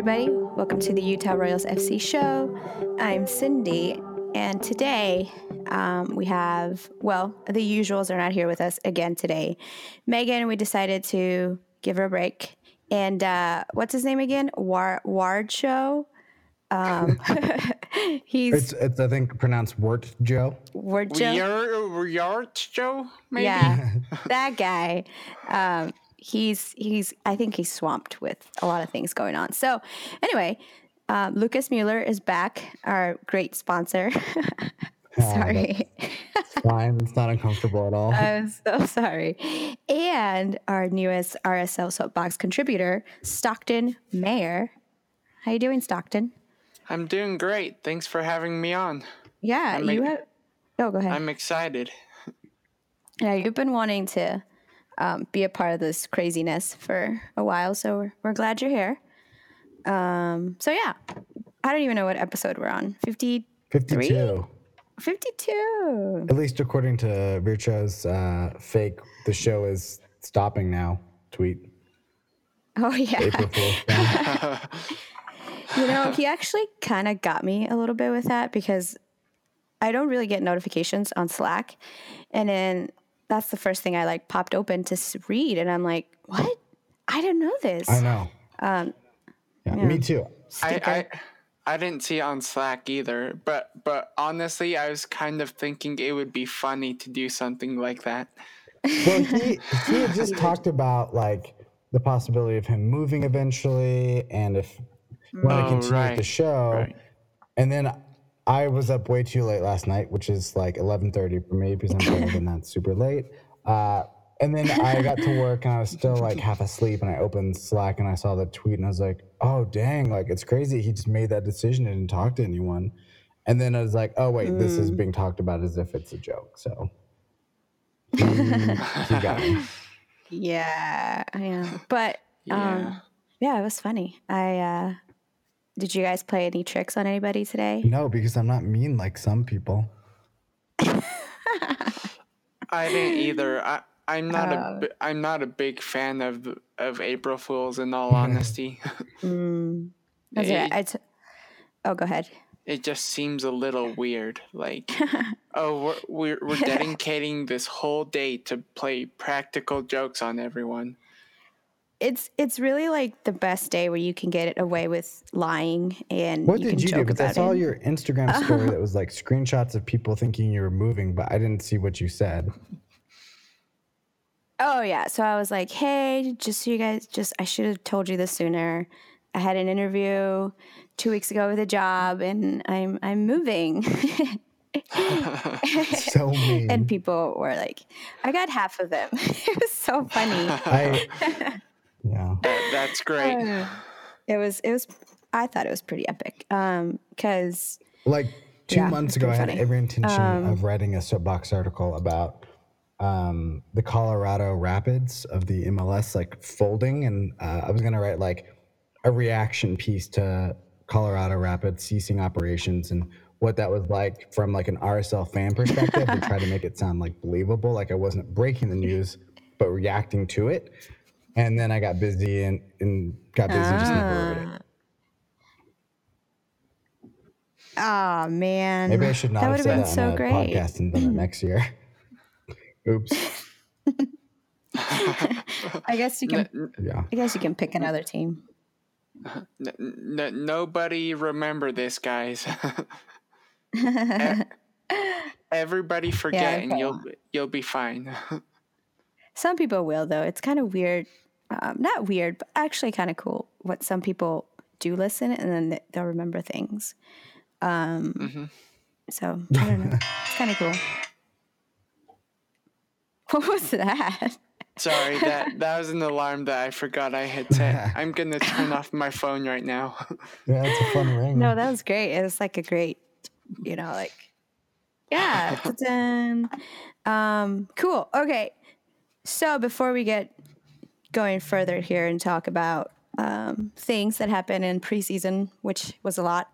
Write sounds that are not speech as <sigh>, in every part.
everybody. Welcome to the Utah Royals FC show. I'm Cindy, and today um, we have, well, the usuals are not here with us again today. Megan, we decided to give her a break. And uh, what's his name again? War- Ward Show. Um, <laughs> he's It's, it's I think pronounced Wart Joe. Ward Joe. Yard, Yard Joe, maybe? Yeah, that guy. Um, he's he's. I think he's swamped with a lot of things going on. So, anyway, um, Lucas Mueller is back, our great sponsor. <laughs> sorry, It's fine. It's not uncomfortable at all. I'm so sorry. And our newest RSL Soapbox contributor, Stockton Mayer. How you doing, Stockton? I'm doing great. Thanks for having me on. Yeah, I'm you ex- have. Oh, go ahead. I'm excited. Yeah, you've been wanting to um, be a part of this craziness for a while, so we're, we're glad you're here. Um, so yeah, I don't even know what episode we're on. 50, 52. 52. At least according to Vircho's uh, fake, the show is stopping now. Tweet. Oh yeah. April <laughs> You know, he actually kind of got me a little bit with that because I don't really get notifications on Slack. And then that's the first thing I like popped open to read. And I'm like, what? I didn't know this. I know. Um, yeah, Me too. I, I I didn't see it on Slack either, but but honestly, I was kind of thinking it would be funny to do something like that. Well, he, <laughs> he had just talked about like the possibility of him moving eventually and if want to Oh, continue with the show. right. And then I was up way too late last night, which is like 11:30 for me because I'm tired and that's super late. Uh, and then I got to work and I was still like half asleep and I opened Slack and I saw the tweet and I was like, "Oh dang, like it's crazy he just made that decision and didn't talk to anyone." And then I was like, "Oh wait, this is being talked about as if it's a joke." So he, he got me. <laughs> Yeah, yeah. But um, Yeah. yeah, it was funny. I uh, did you guys play any tricks on anybody today? No, because I'm not mean like some people. <laughs> I didn't either. I I'm not Uh. a bi- I'm not a big fan of of April Fools. In all honesty, <laughs> Mm. That's it. It- I t- oh, go ahead. it just seems a little weird. Like, <laughs> oh, we're we're, we're dedicating this whole day to play practical jokes on everyone. It's it's really like the best day where you can get it away with lying and What you did can you do? Because I saw it. your Instagram <laughs> story that was like screenshots of people thinking you were moving, but I didn't see what you said. Oh yeah. So I was like, hey, just so you guys, just I should have told you this sooner. I had an interview two weeks ago with a job, and I'm I'm moving. <laughs> So mean. <laughs> and people were like, I got half of them. it was so funny. I, yeah. That, that's great. it was it was. I thought it was pretty epic. Um, because Like two Yeah, months ago, I had funny. Um, every intention of writing a soapbox article about um, the Colorado Rapids of the MLS, like folding, and uh, I was gonna write like a reaction piece to Colorado Rapids ceasing operations and what that was like from like an RSL fan perspective, and try to make it sound like believable, like I wasn't breaking the news, but reacting to it. And then I got busy and, and got busy and just never wrote Ah. it. oh man, Maybe I should not that have would said been that so on a great. podcast and done it next year. <laughs> Oops. <laughs> I guess you can. Yeah. I guess you can pick another team. N- n- nobody remember this, guys. <laughs> E- Everybody forget, and okay. you'll you'll be fine. Some people will though. It's kind of weird. Um, not weird, but actually kind of cool. What some people do listen and then they- they'll remember things. Um, So I don't know. <laughs> it's kind of cool. What was that? Sorry, that <laughs> that was an alarm that I forgot I had set. <laughs> I'm gonna turn off my phone right now. Yeah, it's a fun ring. No, that was great. It was like a great, you know, like yeah. ta-dun. Um, cool. Okay. So before we get going further here and talk about um, things that happened in preseason, which was a lot,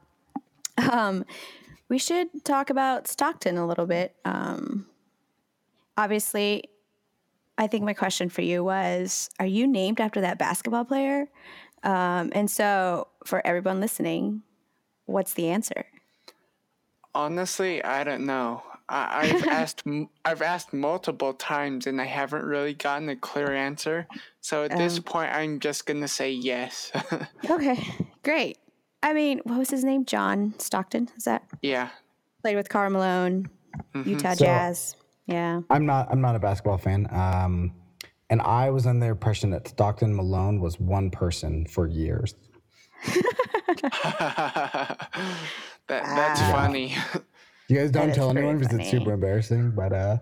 um, we should talk about Stockton a little bit. Um, obviously, I think my question for you was: Are you named after that basketball player? Um, and so, for everyone listening, what's the answer? Honestly, I don't know. I, I've <laughs> asked m- I've asked multiple times and I haven't really gotten a clear answer. So at this Um. point, I'm just gonna say yes. <laughs> Okay, great. I mean, what was his name? John Stockton. Is that yeah. played with Karl Malone, Utah So- Jazz? Yeah. I'm not. I'm not a basketball fan. Um, and I was under the impression that Stockton Malone was one person for years. <laughs> that that's Wow. funny. You guys don't tell anyone because it's super embarrassing. But uh,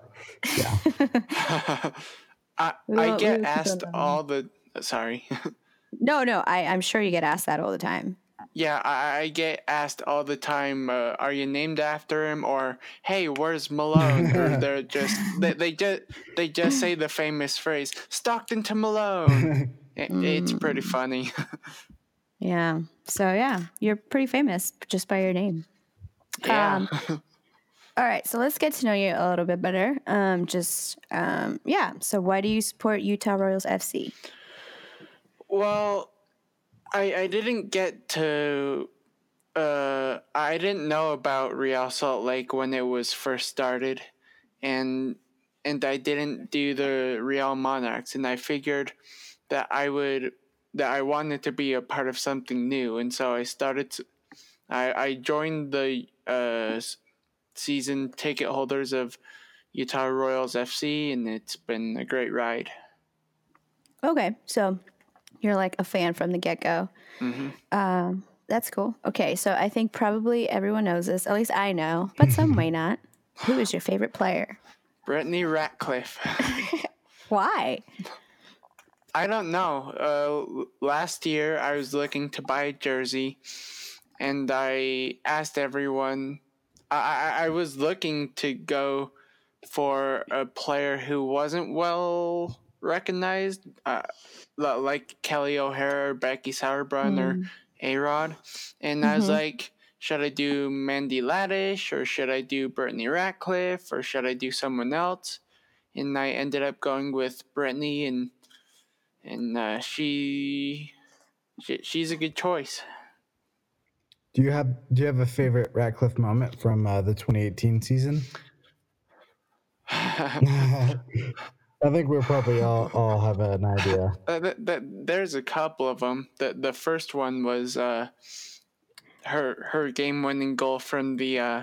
yeah. <laughs> <laughs> I, I get asked all the sorry. <laughs> No, no. I, I'm sure you get asked that all the time. Yeah, I, I get asked all the time, uh, "Are you named after him?" or "Hey, where's Malone?" or they're just they, they just they just say the famous phrase "Stockton to Malone." It, It's pretty Mm. funny. Yeah. So yeah, you're pretty famous just by your name. yeah. Um, All right, so let's get to know you a little bit better. Um, just um, yeah. So why do you support Utah Royals FC? Well, I I didn't get to uh I didn't know about Real Salt Lake when it was first started and and I didn't do the Real Monarchs and I figured that I would that I wanted to be a part of something new and so I started to, I I joined the uh season ticket holders of Utah Royals FC and it's been a great ride. Okay, so you're like a fan from the get go. hmm Um, that's cool. Okay, so I think probably everyone knows this. At least I know, but some <laughs> may not. Who is your favorite player? Brittany Ratcliffe. <laughs> Why? I don't know. Uh, last year, I was looking to buy a jersey, and I asked everyone. I, I, was looking to go for a player who wasn't well recognized, uh, like Kelly O'Hara, or Becky Sauerbrunn, or A Rod. And I was Mhm. like, should I do Mandy Laddish, or should I do Brittany Ratcliffe, or should I do someone else? And I ended up going with Brittany, and and uh, she, she she's a good choice. Do you have Do you have a favorite Ratcliffe moment from uh, the 2018 season? <laughs> I think we'll probably all, all have an idea. Uh, th- th- there's a couple of them. The the first one was uh, her her game winning goal from the uh,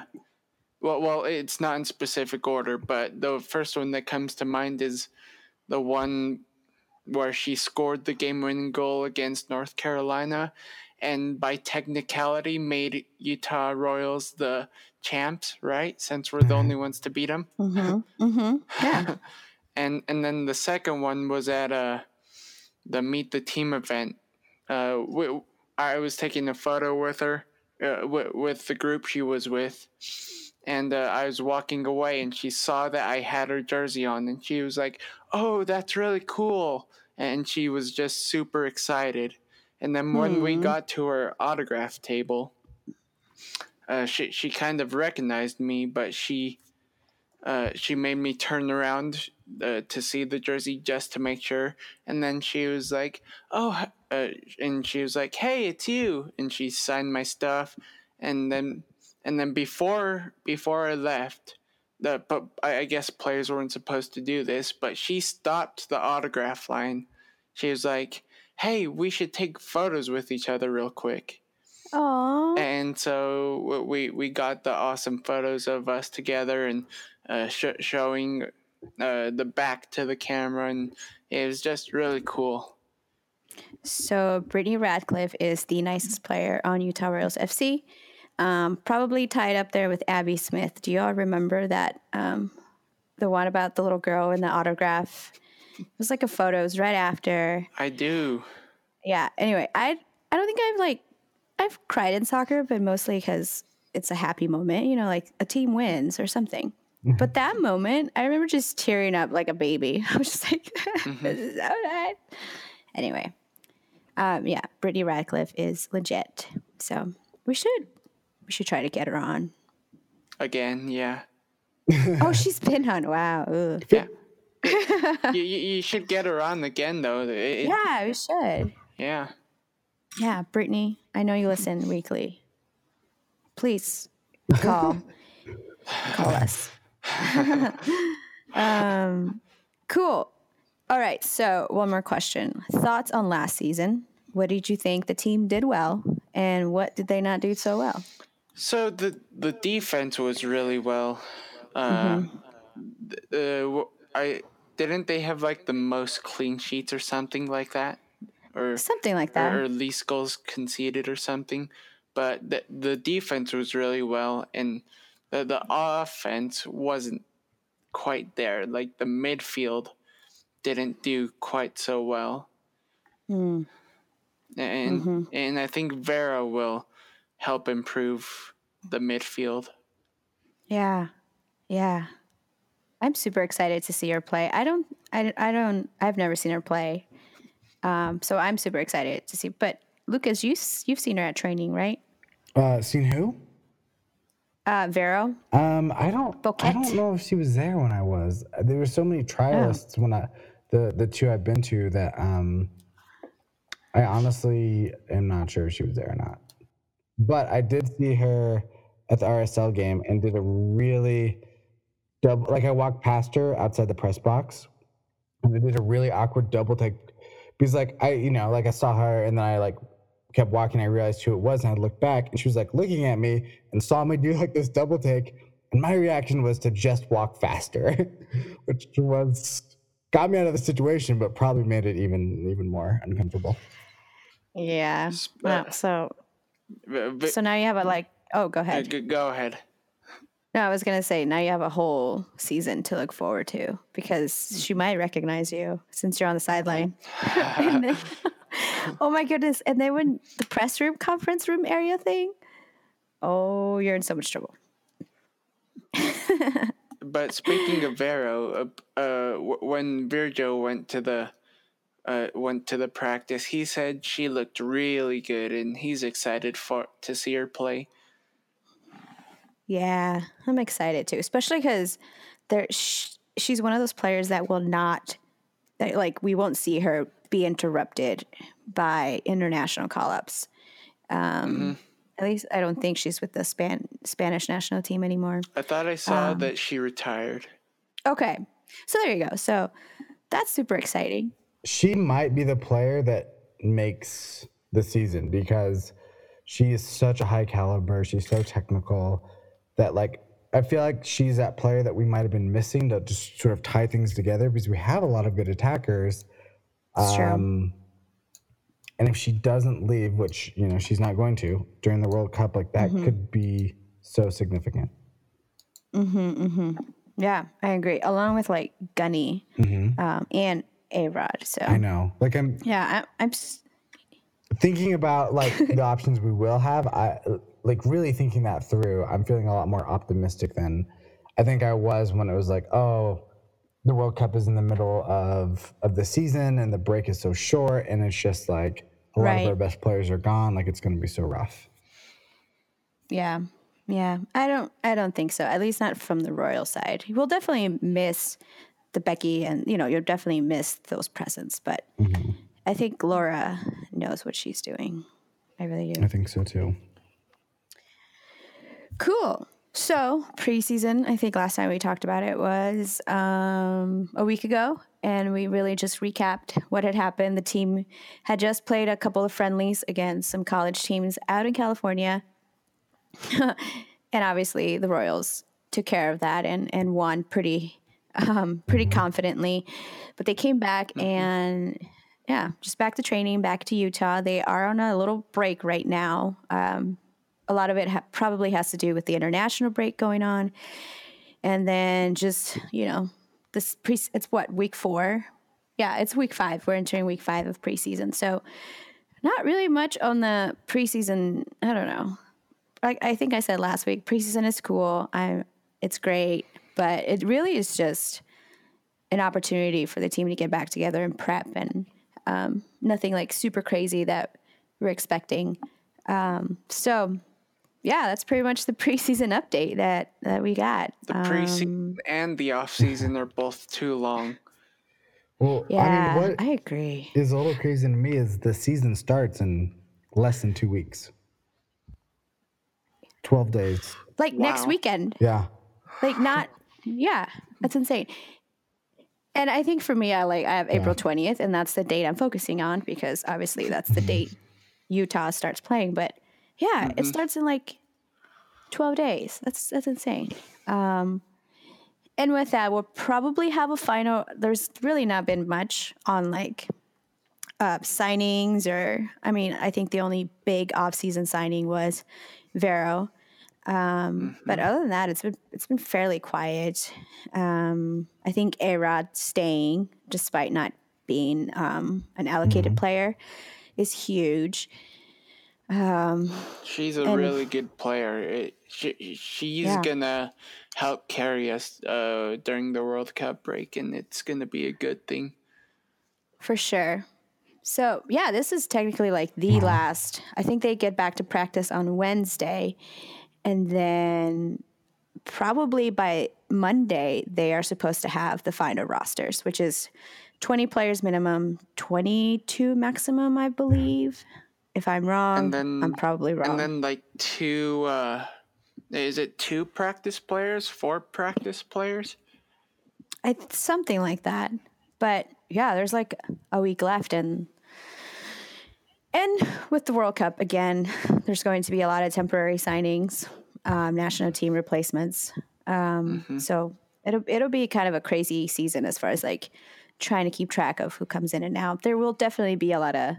well well it's not in specific order, but the first one that comes to mind is the one where she scored the game winning goal against North Carolina, and by technicality made Utah Royals the champs, right? Since we're the only ones to beat them. Mm-hmm. Mm-hmm. Yeah. <laughs> and and then the second one was at uh the meet the team event. Uh, w- I was taking a photo with her, uh, w- with the group she was with, and uh, I was walking away, and she saw that I had her jersey on, and she was like, "Oh, that's really cool!" And she was just super excited. And then when we Hmm. got to her autograph table, uh, she she kind of recognized me, but she uh, she made me turn around uh, to see the jersey just to make sure. And then she was like, "Oh," uh, and she was like, "Hey, it's you!" And she signed my stuff. And then, and then before before I left, the but I guess players weren't supposed to do this, but she stopped the autograph line. She was like, "Hey, we should take photos with each other real quick." Aww. and so we we got the awesome photos of us together and uh, sh- showing uh, the back to the camera and it was just really cool So Brittany Ratcliffe is the nicest player on Utah Royals FC. Um, probably tied up there with Abby Smith. Do you all remember that? Um, the one about the little girl and the autograph. It was like a photo. It was right after. i do Yeah. Anyway, I I don't think I've like I've cried in soccer, but mostly because it's a happy moment. You know, like a team wins or something. But that moment, I remember just tearing up like a baby. <laughs> I was just like, "This is so nice." Anyway, um, yeah, Brittany Ratcliffe is legit. So we should we should try to get her on. again yeah Oh, she's been on. Wow. Ugh. yeah <laughs> you, you, you should get her on again though It- Yeah, we should. yeah Yeah, Brittany, I know you listen weekly. Please call <laughs> call us. <laughs> um, cool. All right. So one more question. Thoughts on last season? What did you think the team did well, and what did they not do so well? So the the defense was really well. Uh, th- uh, I didn't they have like the most clean sheets or something like that, or Something like that. or least goals conceded or something. But the the defense was really well, and the the offense wasn't quite there. Like the midfield didn't do quite so well, Hmm. and and I think Vero will help improve the midfield. Yeah. Yeah. I'm super excited to see her play. I don't, I, I don't, I've never seen her play. Um, so I'm super excited to see. But Lucas, you you've seen her at training, right? Uh, seen who? Uh, Vero. Um, I don't. I don't know if she was there when I was. There were so many trialists when I the the two I've been to that um, I honestly am not sure if she was there or not. But I did see her at the RSL game and did a really double. Like I walked past her outside the press box, and I did a really awkward double take because like I you know like I saw her and then I like kept walking. I realized who it was, and I looked back, and she was like looking at me and saw me do like this double take. And my reaction was to just walk faster, <laughs> which was got me out of the situation, but probably made it even even more uncomfortable. Yeah. Sp- Wow, so, V- v- so now you have a like, oh, go uh, ahead. g- go ahead. No, I was going to say now you have a whole season to look forward to because she might recognize you since you're on the sideline. Then- <laughs> oh my goodness. And then when the press room, conference room area thing, oh, you're in so much trouble. <laughs> But speaking of Vero, uh, uh, when Virgil went to the uh, went to the practice, he said she looked really good, and he's excited for to see her play. Yeah, I'm excited too, especially because there sh- she's one of those players that will not that like we won't see her be interrupted by international call-ups. Um, At least I don't think she's with the Span- Spanish national team anymore. I thought I saw that she retired. Okay, so there you go. So that's super exciting. She might be the player that makes the season because she is such a high caliber. She's so technical that like I feel like she's that player that we might have been missing to just sort of tie things together because we have a lot of good attackers. It's true. Um, and if she doesn't leave, which you know she's not going to during the World Cup, like that Mm-hmm. could be so significant. Mhm, mhm. Yeah, I agree. Along with like Gunny um, and A Rod. So I know. Like I'm yeah, I, I'm. s- thinking about like <laughs> the options we will have. I like really thinking that through. I'm feeling a lot more optimistic than I think I was when it was like, oh, the World Cup is in the middle of of the season and the break is so short, and it's just like a lot Right. of our best players are gone. Like it's going to be so rough. Yeah, yeah. I don't. I don't think so. At least not from the royal side. We'll definitely miss the Becky, and you know, you'll definitely miss those presents. But mm-hmm. I think Laura knows what she's doing. I really do. I think so too. Cool. So preseason, I think last time we talked about it was um, a week ago, and we really just recapped what had happened. The team had just played a couple of friendlies against some college teams out in California, <laughs> and obviously the Royals took care of that and and won pretty um, pretty confidently. But they came back and yeah, just back to training, back to Utah. They are on a little break right now. Um, a lot of it ha- probably has to do with the international break going on, and then just you know this pre. It's what week four. Yeah, it's week five. We're entering week five of preseason, so not really much on the preseason. I don't know. I think I said last week, preseason is cool. I'm. It's great, but it really is just an opportunity for the team to get back together and prep, and um, nothing like super crazy that we're expecting. Um, so, yeah, that's pretty much the <laughs> preseason update that that we got. The Um, preseason and the off season are both too long. Well, yeah, I mean, what I agree. is a little crazy to me is the season starts in less than two weeks. Twelve days. Like next weekend. Yeah. Like not yeah, that's insane. And I think for me I like I have April 20th and that's the date I'm focusing on because obviously that's the <laughs> date Utah starts playing, but yeah, it starts in like 12 days. That's that's insane. Um and with that, we'll probably have a final. There's really not been much on like uh, signings, or I mean, I think the only big off-season signing was Vero. Um, But other than that, it's been it's been fairly quiet. Um, I think Arod staying, despite not being um, an allocated player, is huge. She's a And- really good player. It, she, she's Yeah. gonna help carry us uh, during the World Cup break, and it's gonna be a good thing. For sure. So, yeah, this is technically like the last. I think they get back to practice on Wednesday. And then probably by Monday, they are supposed to have the final rosters, which is 20 players minimum, 22 maximum, I believe. If I'm wrong, then- I'm probably wrong. And then like two, uh, is it two practice players? Four practice players? I, something like that. But yeah, there's like a week left, and and with the World Cup again, there's going to be a lot of temporary signings, um, national team replacements. Um, So it'll it'll be kind of a crazy season as far as like trying to keep track of who comes in and out. There will definitely be a lot of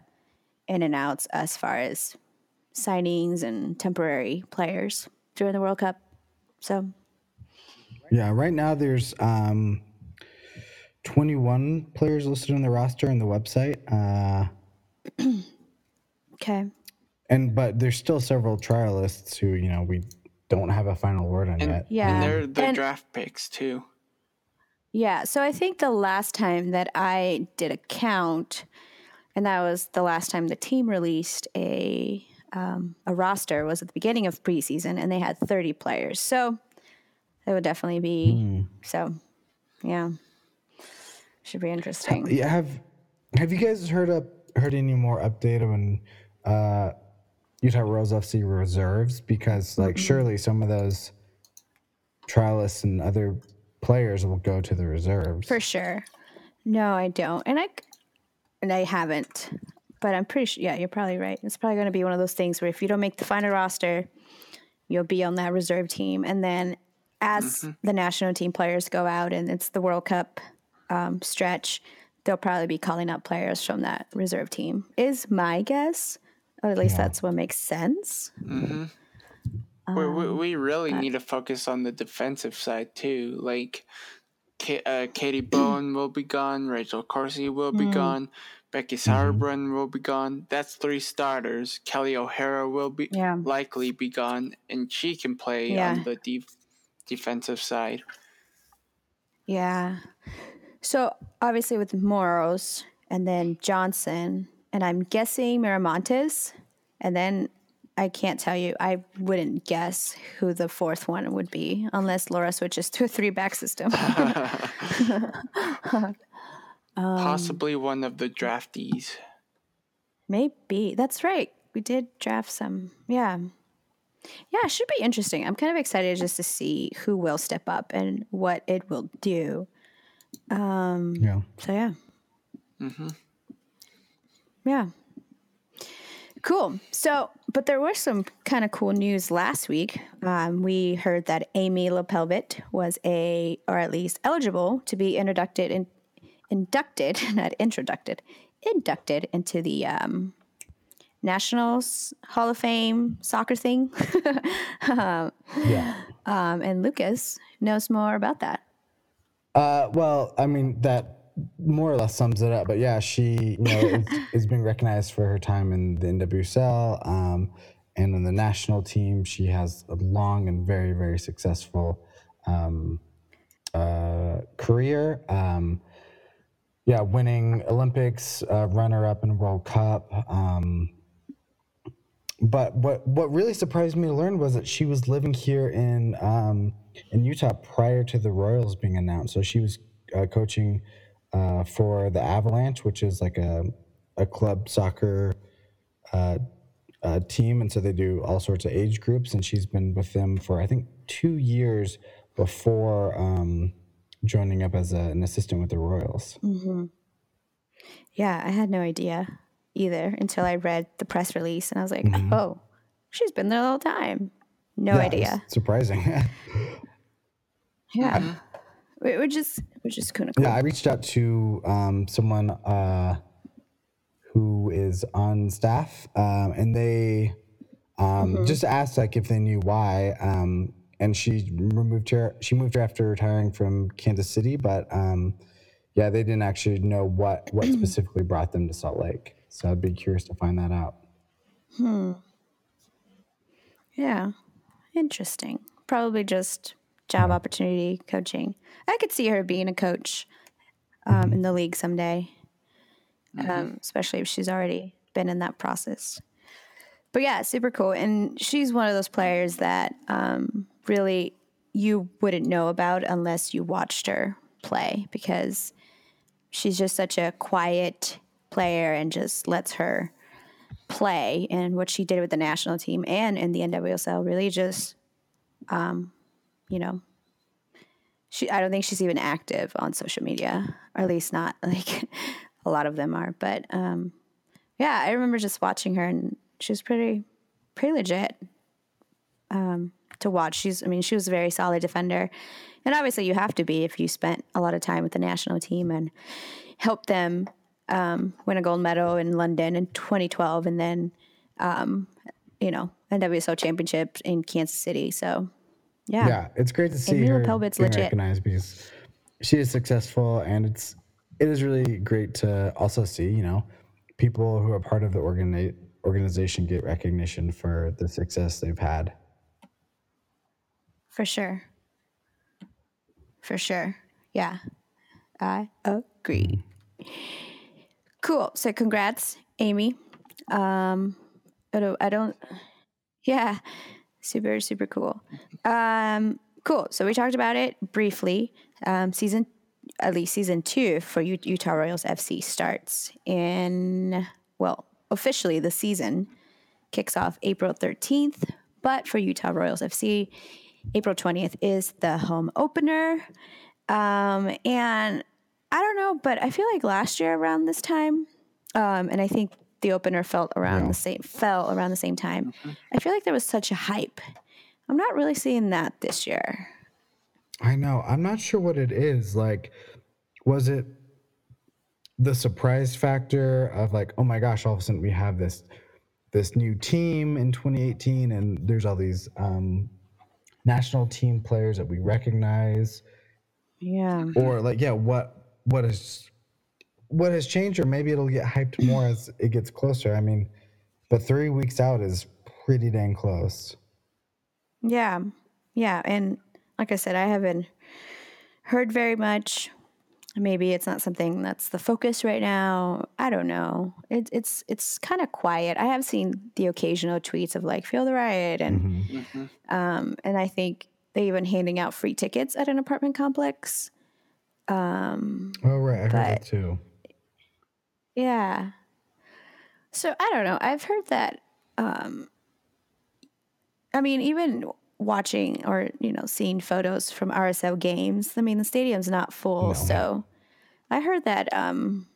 in and outs as far as signings and temporary players during the World Cup. So Yeah. Right now, there's um, 21 players listed on the roster on the website. Uh, <clears throat> okay. and but there's still several trialists who you know we don't have a final word on And, yet. Yeah. and they're the And- draft picks too. Yeah, so I think the last time that I did a count, and that was the last time the team released a um, a roster was at the beginning of preseason, and they had thirty players. So it would definitely be so. Yeah, should be interesting. Yeah, have Have you guys heard up heard any more update on uh, Utah Royals FC reserves? Because like surely some of those trialists and other players will go to the reserves. For sure. No, I don't. And I c- and I haven't. But I'm pretty sure yeah, you're probably right. It's probably going to be one of those things where if you don't make the final roster, you'll be on that reserve team and then as mm-hmm. the national team players go out and it's the World Cup um, stretch, they'll probably be calling up players from that reserve team. Is my guess, or at least Yeah. that's what makes sense. Mm-hmm. Um, we, we, we really need to focus on the defensive side too. Like, Ka- uh, Katie <clears throat> Bowen will be gone. Rachel Corsie will be gone. Becky Sauerbrunn will be gone. That's three starters. Kelly O'Hara will be Yeah. likely be gone, and she can play Yeah. on the def- defensive side. Yeah. So obviously with Moros and then Johnson, and I'm guessing Miramontes, and then I can't tell you. I wouldn't guess who the fourth one would be unless Laura switches to a three back system. <laughs> Um, Possibly one of the draftees. Maybe that's right. We did draft some. Yeah. Yeah, it should be interesting. I'm kind of excited just to see who will step up and what it will do. Um, yeah. So yeah. Mm-hmm. Yeah. Cool. So, but there was some kind of cool news last week. Um, we heard that Amy LePeilbet was a, or at least eligible to be inducted in, inducted, <laughs> not introducted, inducted into the um, Nationals Hall of Fame soccer thing. <laughs> Yeah. um, and Lucas knows more about that. Uh, well, I mean that more or less sums it up. But yeah, she you know is, <laughs> is being recognized for her time in the NWSL um, and in the national team. She has a long and very very successful um, uh, career. Um, yeah, winning Olympics, uh, runner up in World Cup. Um, but what what really surprised me to learn was that she was living here in um, in Utah prior to the Royals being announced. So she was uh, coaching uh, for the Avalanche, which is like a a club soccer uh, uh, team, and so they do all sorts of age groups. And she's been with them for I think two years before um, joining up as a, an assistant with the Royals. Yeah, I had no idea either until I read the press release and I was like, Mm-hmm. oh, she's been there the whole time. No Yeah, idea. Surprising. <laughs> Yeah. Wh- Which is which is kind of cool. Yeah, I reached out to um, someone uh, who is on staff, um, and they um, just asked like if they knew why. Um, and she removed her. She moved her after retiring from Kansas City, but um, yeah, they didn't actually know what what <clears throat> specifically brought them to Salt Lake. So I'd be curious to find that out. Hmm. Yeah. Interesting. Probably just job opportunity coaching. I could see her being a coach um, in the league someday, um, especially if she's already been in that process. But yeah, super cool. And she's one of those players that um, really you wouldn't know about unless you watched her play because she's just such a quiet player and just lets her play and what she did with the national team and in the NWSL really just um you know she I don't think she's even active on social media or at least not <laughs> like a lot of them are but um yeah I remember just watching her and she was pretty pretty legit um to watch she's I mean she was a very solid defender and obviously you have to be if you spent a lot of time with the national team and helped them um, win a gold medal in London in 2012, and then um, you know NWSL championship in Kansas City. So yeah, yeah, it's great to see Amy her Pelbit's legit. recognized because she is successful, and it's it is really great to also see you know people who are part of the organi- organization get recognition for the success they've had. for sure, for sure. Yeah, I agree. Cool. So congrats, Amy. Um, I don't, I don't. Yeah, super super cool. Um, cool. So we talked about it briefly. Um, season, at least season two for Utah Royals FC starts in well officially the season kicks off April thirteenth, but for Utah Royals FC, April twentieth is the home opener. Um, and I don't know, but I feel like last year around this time, um, and I think the opener felt around Yeah. the same fell around the same time. I feel like there was such a hype. I'm not really seeing that this year. I know. I'm not sure what it is. Like, was it the surprise factor of like, oh my gosh, all of a sudden we have this this new team in 2018, and there's all these um, national team players that we recognize, Yeah. or like, yeah, what what is what has changed, or maybe it'll get hyped more as it gets closer. I mean, but three weeks out is pretty dang close. Yeah. Yeah. And like I said, I haven't heard very much. Maybe it's not something that's the focus right now. I don't know. It, it's it's kind of quiet. I have seen the occasional tweets of like feel the riot and Mm-hmm. um, and I think they even handing out free tickets at an apartment complex. Um, Oh right, I heard that too. Yeah. So I don't know. I've heard that. Um, I mean, even watching or you know seeing photos from RSL games. I mean, the stadium's not full, No. so I heard that um,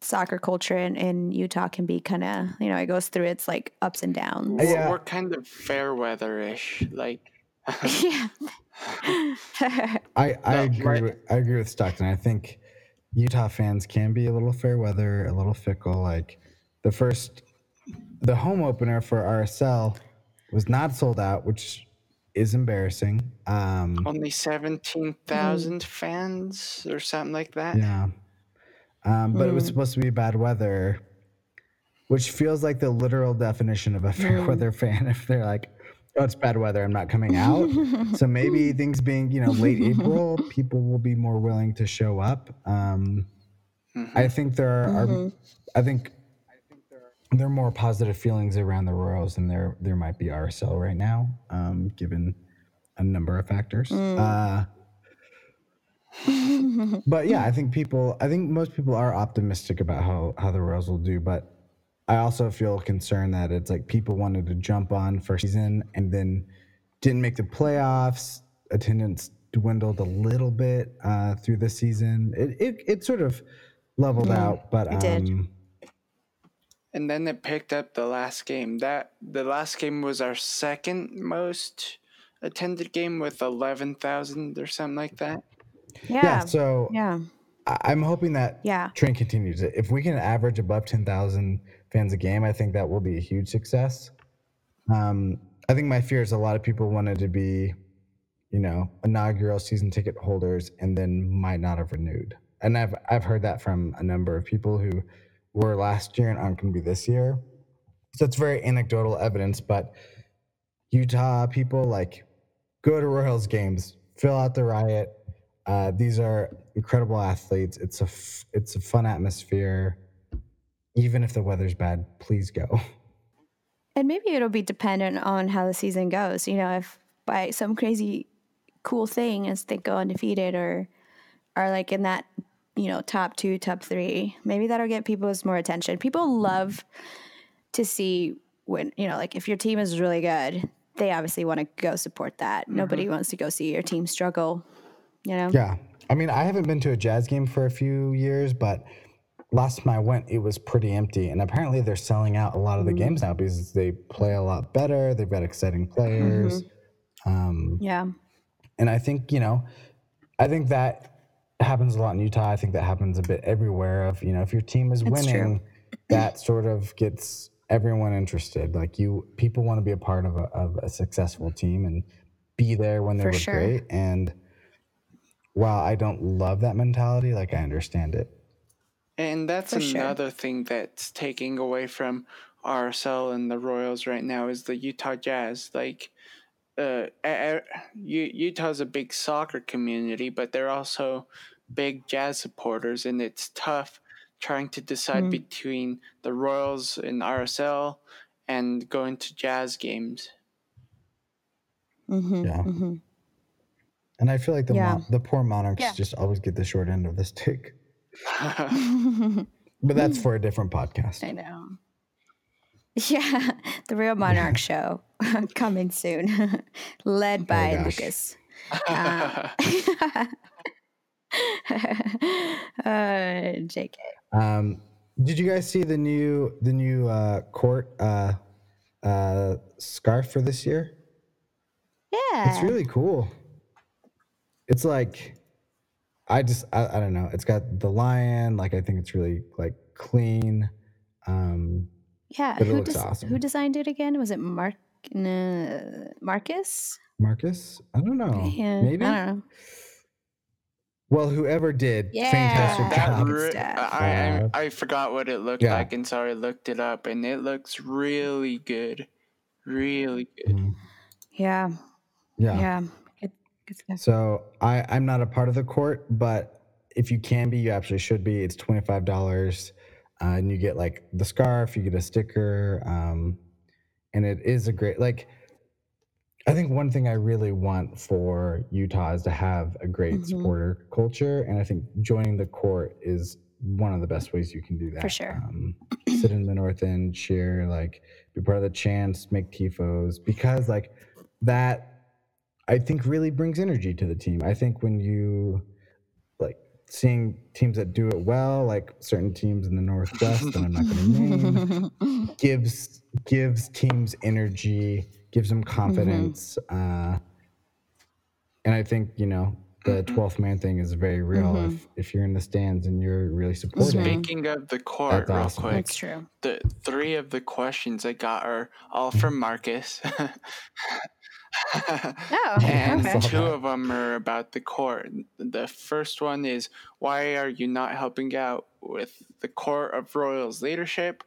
soccer culture in, in Utah can be kind of you know it goes through its like ups and downs. We're, Yeah. we're kind of fair weather-ish. Like, <laughs> yeah. <laughs> <laughs> I, I No, agree right. with I agree with Stockton. I think Utah fans can be a little fair weather, a little fickle. Like the first the home opener for RSL was not sold out, which is embarrassing. Um only 17,000 fans or something like that. yeah. Um, but it was supposed to be bad weather, which feels like the literal definition of a fair weather fan. <laughs> If they're like, "Oh, it's bad weather, I'm not coming out," <laughs> so maybe things being you know late April, <laughs> people will be more willing to show up. Um, I think there are, I think there are more positive feelings around the Royals than there there might be RSL right now, um, given a number of factors. Uh, <laughs> but yeah, I think people, I think most people are optimistic about how how the Royals will do. But I also feel concerned that it's like people wanted to jump on first season and then didn't make the playoffs. Attendance dwindled a little bit uh, through the season. It, it it sort of leveled out, but it did. um, and then it picked up the last game. That the last game was our second most attended game with eleven thousand or something like that. yeah. Yeah. So Yeah. I- I'm hoping that Yeah. trend continues. If we can average above 10,000 fans a game, I think that will be a huge success. Um, I think my fear is a lot of people wanted to be, you know, inaugural season ticket holders and then might not have renewed. And I've I've heard that from a number of people who were last year and aren't going to be this year. So it's very anecdotal evidence, but Utah people like go to Royals games, fill out the riot. Uh, these are incredible athletes. It's a f- it's a fun atmosphere. Even if the weather's bad, please go. And maybe it'll be dependent on how the season goes. You know, if by some crazy cool thing as they go undefeated or are like in that, you know, top two, top three, maybe that'll get people's more attention. People love to see when, you know, like if your team is really good, they obviously want to go support that. Mm-hmm. Nobody wants to go see your team struggle, you know? Yeah, I mean, I haven't been to a jazz game for a few years, but last time I went, it was pretty empty. And apparently, they're selling out a lot of the games now because they play a lot better. They've got exciting players. Um, Yeah. and I think you know, I think that happens a lot in Utah. I think that happens a bit everywhere. Of you know, if your team is It's winning, that sort of gets everyone interested. Like you, people want to be a part of a, of a successful team and be there when they For look sure. great. And while I don't love that mentality, like I understand it. And that's For sure. another thing that's taking away from RSL and the Royals right now is the Utah Jazz. Like, uh, a- a- U- Utah's a big soccer community, but they're also big jazz supporters, and it's tough trying to decide Mm. between the Royals and RSL and going to jazz games. Mm-hmm. Yeah. hmm And I feel like the Yeah. mon- the poor monarchs Yeah. just always get the short end of the stick. <laughs> But that's for a different podcast. I know. Yeah, <laughs> the Real Monarch <laughs> Show coming soon, led by gosh. Lucas. Uh, uh, JK. Um, did you guys see the new the new uh, court uh, uh, scarf for this year? Yeah. It's really cool. It's like I just I, I don't know. It's got the lion. Like I think it's really like clean. Um, yeah. but it Who, looks des- awesome. who designed it again? Was it Mark uh, Marcus? Marcus, I don't know. Yeah, Maybe. I don't know. Well, whoever did, Yeah. fantastic That job. re- I, Uh, I I forgot what it looked yeah. like, and so I looked it up, and it looks really good, really good. Mhm. Yeah. Yeah. Yeah. Good, good stuff. So I, I'm not a part of the court, but if you can be, you absolutely should be. It's twenty five dollars, uh, and you get like the scarf, you get a sticker, um, and it is a great like. I think one thing I really want for Utah is to have a great Mhm. supporter culture, and I think joining the court is one of the best ways you can do that. For sure. Um, sit in the north end, cheer, like be part of the chants, make tifos, because like that I think really brings energy to the team. I think when you like seeing teams that do it well, like certain teams in the Northwest that I'm not going to name, <laughs> gives gives teams energy, gives them confidence, uh, and I think you know the 12th man thing is very real. If if you're in the stands and you're really supporting, Speaking of the court, That's real awesome. quick, That's true. the three of the questions I got are all Mm-hmm. from Marcus. <laughs> Oh, <laughs> and okay. Two of them are about the court. The first one is why are you not helping out with the court of Royals leadership?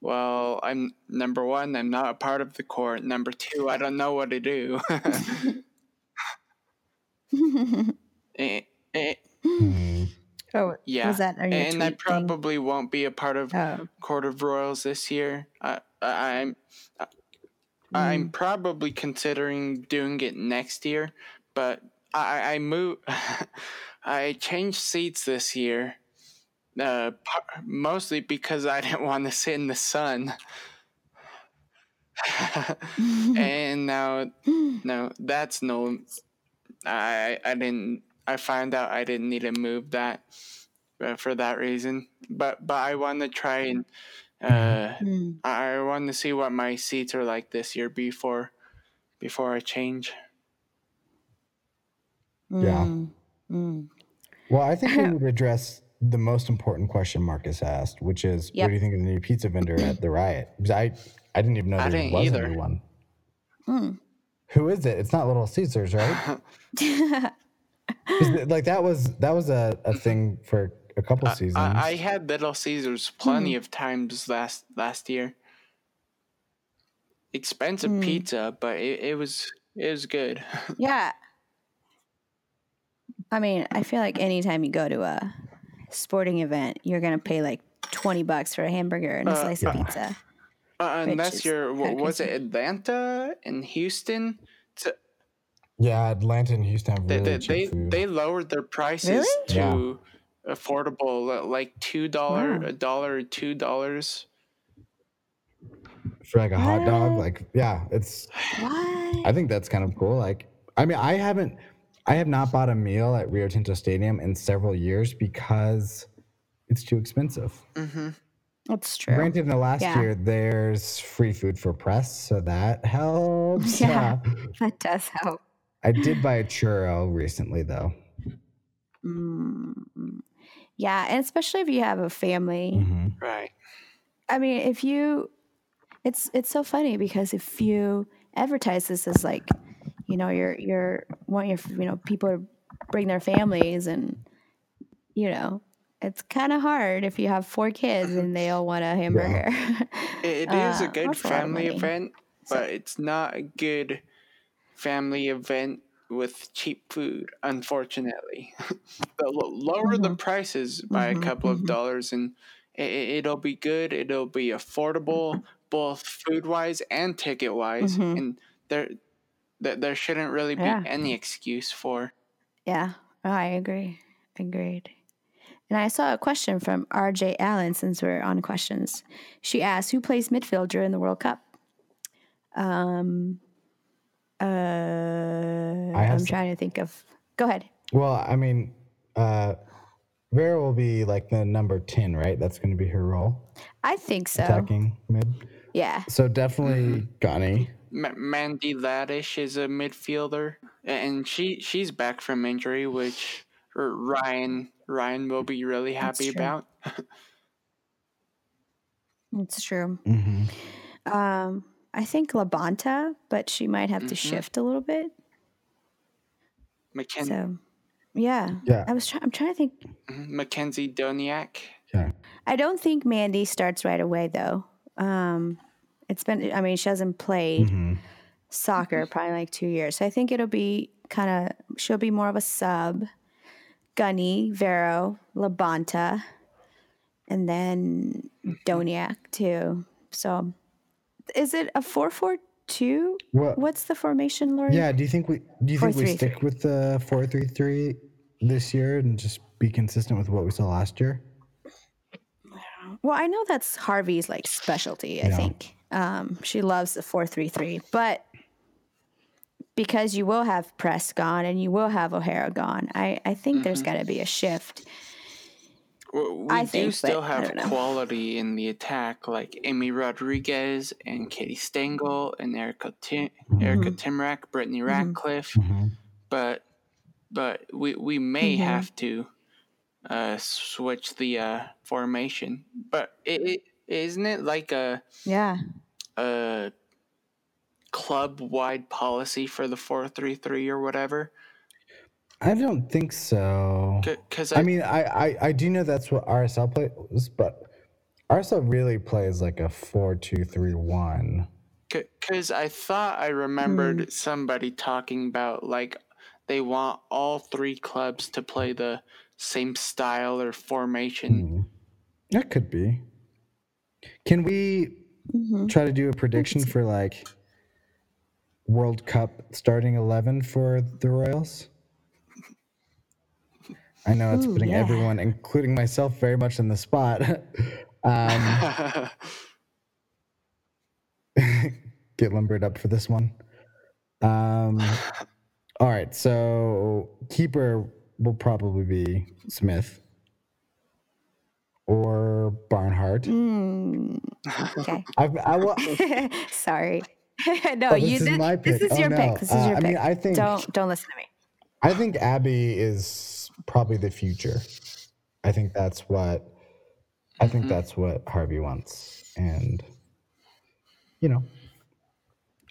Well, I'm number one, I'm not a part of the court. Number two, I don't know what to do. <laughs> Eh, eh, oh, yeah. was that? Are you and I tweet thing? probably won't be a part of Oh, Court of Royals this year. I, I, I'm. I'm probably considering doing it next year, but I I move <laughs> I changed seats this year, Uh, mostly because I <laughs> didn't want to sit in the sun. <laughs> and now, no, that's no. I I didn't. I found out I didn't need to move that uh, for that reason. But but I want to try and uh, Mm. I want to see what my seats are like this year before before I change. Yeah. Mm. Well, I think we <laughs> would address the most important question Marcus asked, which is, Yep. what do you think of the new pizza vendor at the riot? Because I, I didn't even know I there didn't was either. a new one. Mm. Who is it? It's not Little Caesars, right? <laughs> like that was that was a, a <laughs> thing for a couple seasons. I, I had Little Caesars plenty Hmm. of times last last year. Expensive Mm. pizza, but it, it was it was good. <laughs> yeah. I mean, I feel like anytime you go to a sporting event, you're gonna pay like twenty bucks for a hamburger and a Uh, slice of uh, pizza. Uh, Which unless is you're what was it. Atlanta and Houston? To, yeah, Atlanta and Houston have they, really they, cheap they food. they lowered their prices Really? to affordable, like two dollar, a dollar, two dollars. for like a hot dog. Like, yeah, it's. What? I think that's kind of cool. Like, I mean, I haven't, I have not bought a meal at Rio Tinto Stadium in several years because it's too expensive. Mm-hmm. That's true. Granted, in the last Yeah. year, there's free food for press, so that helps. <laughs> Yeah. Uh, That does help. I did buy a churro recently, though. Mm. Yeah, and especially if you have a family. Mhm. Right. I mean, if you, it's it's so funny because if you advertise this as like, you know, you're you're want your you know people to bring their families and, you know, it's kind of hard if you have four kids and they all want a hamburger. <laughs> It, it is a Uh, good a lot of family money. event, So- but it's not a good family event with cheap food, unfortunately. <laughs> lower the Mhm. prices by Mhm, a couple of mhm. dollars, and it, it'll be good. It'll be affordable, both food wise and ticket wise, Mhm. and there, there, there shouldn't really be Yeah. any excuse for. yeah, oh, I agree. Agreed. And I saw a question from RJ Allen since we're on questions. She asked, "Who plays midfield during the World Cup?" Um, uh, I'm some- trying to think of. Go ahead. Well, I mean, uh, Vero will be like the number 10, right? That's going to be her role, I think so. attacking mid. Yeah. So definitely Gunny. Ma- Mandy Laddish is a midfielder, and she she's back from injury, which Ryan Ryan will be really happy true. about. <laughs> It's true. hmm Um, I think Labonta, but she might have to Mhm. shift a little bit. Makenzy So, yeah. Yeah. I was trying. I'm trying to think. Makenzy Doniak. Yeah. I don't think Mandy starts right away though. Um, it's been. I mean, she hasn't played hmm soccer probably like two years. So I think it'll be kind of. She'll be more of a sub. Gunny, Vero, Labonta, and then Doniak too. So, is it a four four two? Well, What's the formation, Lori? yeah. Do you think we do you think we 4-3-3. stick with the four three three this year and just be consistent with what we saw last year? Well, I know that's Harvey's like specialty. I Yeah. think um, she loves the four three three, but because you will have Press gone and you will have O'Hara gone, I I think there's got to be a shift. W- We I do think, still but have quality in the attack, like Amy Rodriguez and Katie Stengel and Erica Tim- Erica Mm-hmm. Tymrak, Brittany Ratcliffe. Mhm. But but we we may Mhm. have to uh, switch the uh, formation. But it, it isn't it like a Yeah, a club wide policy for the four three three or whatever? I don't think so. Because I mean, I, I I do know that's what RSL plays, but RSL really plays like a four two three one. Because I thought I remembered Hmm. somebody talking about like they want all three clubs to play the same style or formation. Hmm. That could be. Can we Mhm. try to do a prediction for like World Cup starting eleven for the Royals? I know it's Ooh, putting yeah. everyone, including myself, very much in the spot. <laughs> um, <laughs> get limbered up for this one. Um, all right, so keeper will probably be Smith or Barnhart. Mm, okay. <laughs> I've, I will. Sorry. no, Oh, you this is did. my This is Oh, your no. pick. This is Uh, your I pick. mean, I think- don't don't listen to me. I think Abby is probably the future. I think that's what. I think that's what Harvey wants, and you know.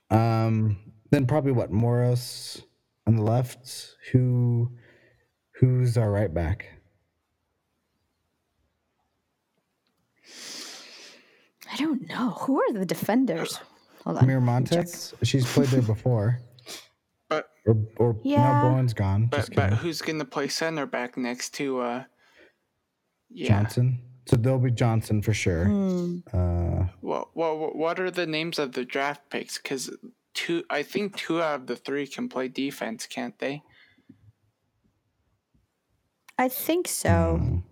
Um. Then probably what Moros on the left. Who, who's our right back? I don't know. Who are the defenders? Hold on. Miramontes. She's played there before. But Or, or Yeah. no, Bowen's gone. but but who's gonna play center back next to uh? Yeah. Johnson. So there'll be Johnson for sure. Hmm. Uh, Well, well, what are the names of the draft picks? Because two, I think two out of the three can play defense, can't they? I think so.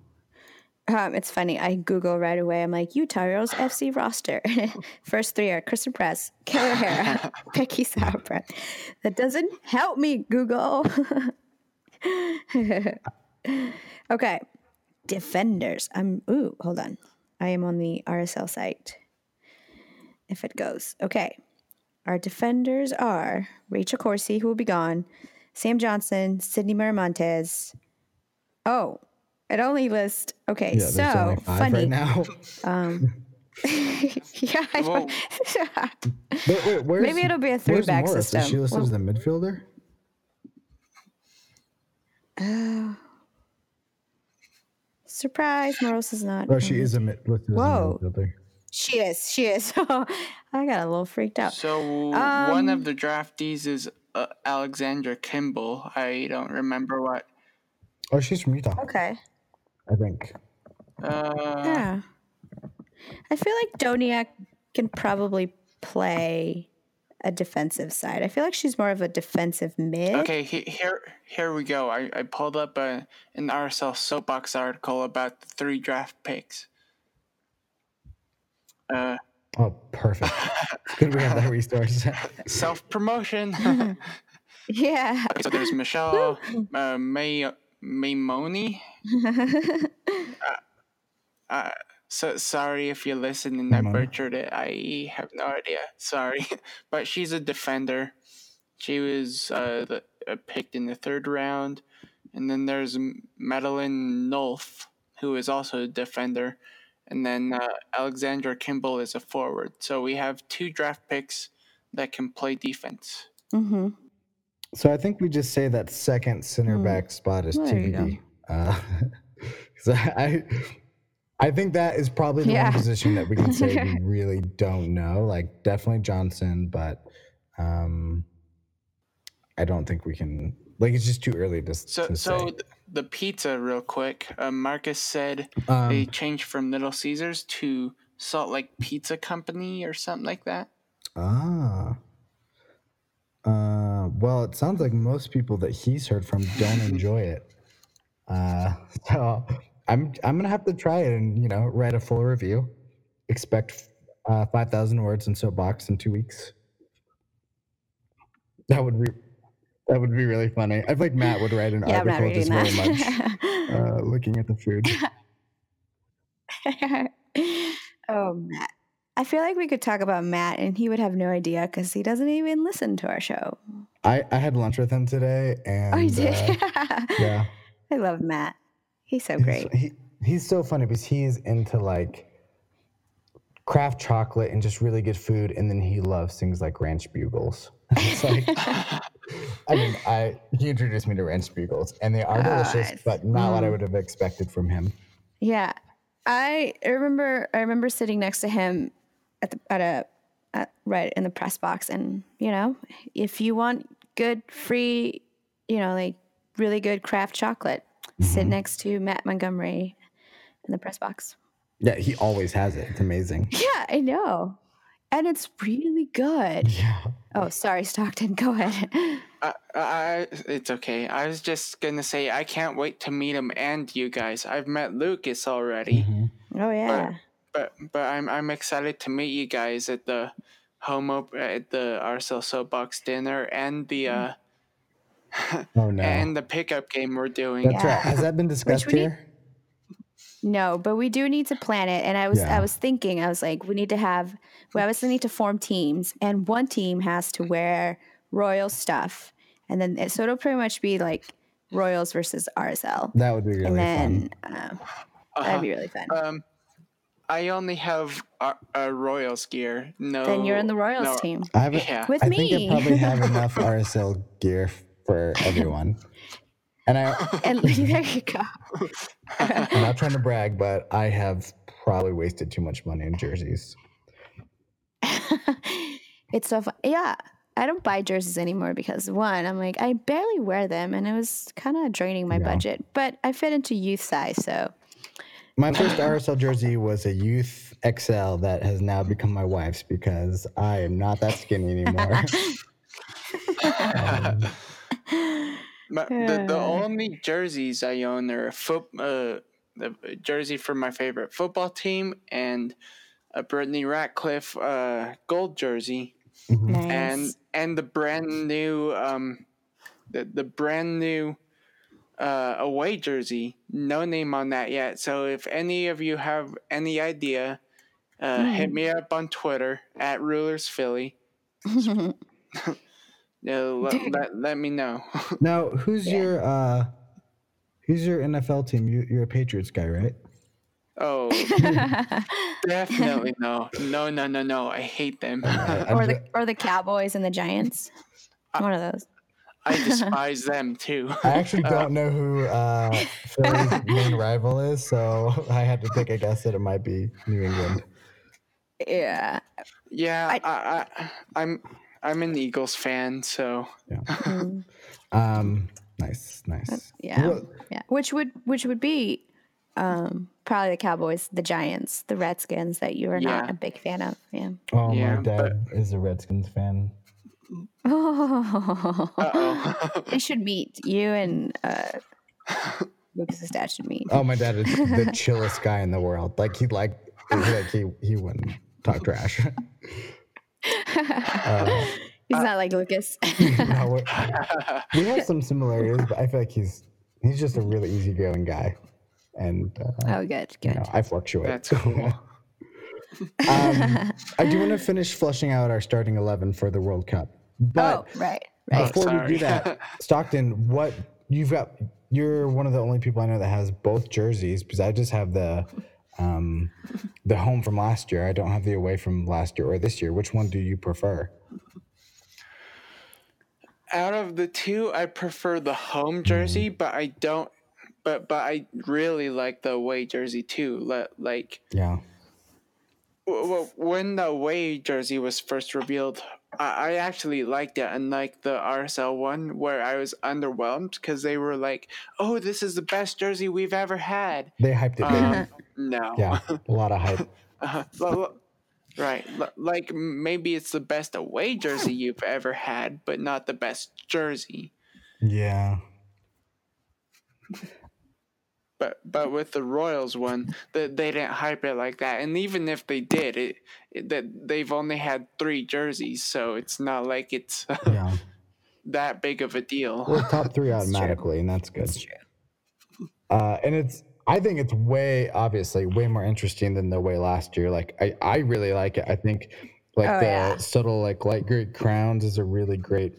Um, it's funny. I Google right away. I'm like, Utah Royals FC roster. <laughs> First three are Christen Press, Kelley O'Hara, <laughs> Becky Sauerbrunn. That doesn't help me, Google. <laughs> okay. Defenders. I'm, ooh, hold on. I am on the RSL site. If it goes. Okay. Our defenders are Rachel Corsie, who will be gone, Sam Johnson, Sydney Miramontes. Oh, it only lists. Okay, yeah, so only five funny. right now. <laughs> <laughs> yeah, I don't, <laughs> Wait, wait, Maybe it'll be a three-back Morris? Is she system. listed as the midfielder? surprise. Moros is not. Oh, she is a mid, listed Whoa. as a midfielder. She is. She is. I got a little freaked out. So one Um, of the draftees is uh, Alexandra Kimball. I don't remember what. Oh, she's from Utah, Okay. I think. Uh, Yeah. I feel like Doniak can probably play a defensive side. I feel like she's more of a defensive mid. Okay, he, here here we go. I, I pulled up a, an RSL soapbox article about the three draft picks. Uh, Oh, perfect. It's good we have that resource. <laughs> self promotion. <laughs> <laughs> Yeah. Okay, so there's Michelle uh, May Maemone. <laughs> uh, uh, so sorry if you listen and I butchered it. I have no idea. Sorry, <laughs> but she's a defender. She was uh, the, uh, picked in the third round, and then there's Madeline Nolf, who is also a defender, and then uh, Alexandra Kimball is a forward. So we have two draft picks that can play defense. Mm-hmm. So I think we just say that second center Hmm. back spot is there you go. TBD. Uh, <laughs> 'cause I, I think that is probably the Yeah. one position that we can say we <laughs> really don't know. Like definitely Johnson, but um, I don't think we can. Like it's just too early to, So, to so say. th- the pizza, real quick. Uh, Marcus said Um, they changed from Little Caesars to Salt Lake Pizza Company or something like that. Ah. Uh, well, it sounds like most people that he's heard from don't enjoy it. Uh, <laughs> so I'm I'm gonna have to try it and you know write a full review. Expect uh, five thousand words in soapbox in two weeks. That would be that would be really funny. I feel like Matt would write an Yeah, article just very much uh, looking at the food. <laughs> oh, Matt. I feel like we could talk about Matt and he would have no idea because he doesn't even listen to our show. I I had lunch with him today and Oh, you did? uh, <laughs> yeah. I love Matt. He's so He's- great. He, he's so funny because he's into like craft chocolate and just really good food, and then he loves things like ranch bugles. <laughs> it's like, <laughs> I mean, I he introduced me to ranch bugles, and they are delicious, Nice. but not what I Mm. would have expected from him. Yeah. I remember I remember sitting next to him at the at a at, right in the press box and you know, if you want good free, you know, like really good craft chocolate, sit next to Matt Montgomery in the press box. Yeah, he always has it. It's amazing. <laughs> Yeah, I know. And it's really good. Yeah. Oh, sorry, Stockton. <laughs> Go ahead. I, I, it's okay. I was just gonna say I can't wait to meet him and you guys. I've met Lucas already, Mhm. Oh yeah. But but I'm I'm excited to meet you guys at the home op- at the RSL Soapbox dinner and the uh Oh <laughs> no. and the pickup game we're doing. That's Yeah. right. Has that been discussed we need- here? No, but we do need to plan it. And I was Yeah. I was thinking, I was like, we need to have we obviously need to form teams, and one team has to wear royal stuff, and then it, so it'll pretty much be like Royals versus RSL, That would be really and fun. then um, Uh-huh. that'd be really fun. Um, I only have a, a Royals gear. No, then you're in the Royals no, team I have. A, yeah. with I me. think I probably have <laughs> enough RSL gear for everyone. And I, <laughs> and there you go. I'm not trying to brag, but I have probably wasted too much money in jerseys. <laughs> it's so fun. Yeah. I don't buy jerseys anymore because one, I'm like, I barely wear them and it was kind of draining my Yeah. budget, but I fit into youth size. So My first RSL jersey was a youth XL that has now become my wife's because I am not that skinny anymore. <laughs> Um, But the, the only jerseys I own are a foot, uh, the jersey for my favorite football team and a Brittany Ratcliffe uh, gold jersey nice. and and the brand new um the, the brand new uh, away jersey. No name on that yet. So if any of you have any idea, uh, hit me up on Twitter at Rulers Philly. <laughs> Yeah, let, let, let me know. <laughs> now, who's your uh, who's your NFL team? You, you're a Patriots guy, right? Oh, <laughs> definitely no. No, no, no, no. I hate them. I'm or the or the Cowboys and the Giants. One of those. I <laughs> despise them too. I actually don't know who uh, Philly's <laughs> main rival is, so <laughs> I had to take a guess that it might be New England. Yeah. Yeah, I- I, I, I'm I'm an Eagles fan, so Mm, Um, nice, nice. yeah. What- Yeah. Which would which would be um probably the Cowboys, the Giants, the Redskins that you are not a big fan of. Yeah. Oh, Yeah, my dad is a Redskins fan. Oh. uh-oh. <laughs> they should meet. You and uh Lucas's dad should meet. Oh, my dad is the <laughs> chillest guy in the world. Like he like like he he wouldn't talk trash. <laughs> uh, He's not like Lucas. no, we're- have some similarities, but I feel like he's he's just a really easygoing guy, and uh, oh good, you good. know, I fluctuate. That's cool. um, I do want to finish fleshing out our starting eleven for the World Cup, but oh, right, right. before we do that, <laughs> Stockton, what you've got? You're one of the only people I know that has both jerseys because I just have the um, the home from last year. I don't have the away from last year or this year. Which one do you prefer? Out of the two, I prefer the home jersey, but I don't. But but I really like the away jersey too. Li- Like Yeah, w- w- when the away jersey was first revealed, I, I actually liked it, unlike the RSL one where I was underwhelmed because they were like, "Oh, this is the best jersey we've ever had." they hyped it. Um, no. <laughs> yeah, a lot of hype. <laughs> Uh, right. L- like maybe it's the best away jersey you've ever had, but not the best jersey. Yeah. <laughs> But but with the Royals one, that they didn't hype it like that. And even if they did, it, it that they've only had three jerseys, so it's not like it's <laughs> Yeah. that big of a deal. We're top three <laughs> true. automatically, and that's good. That's. Uh, and it's, I think it's way, obviously, way more interesting than the way last year. Like, I, I really like it. I think, like, Oh, the yeah. subtle, like, light gray crowns is a really great,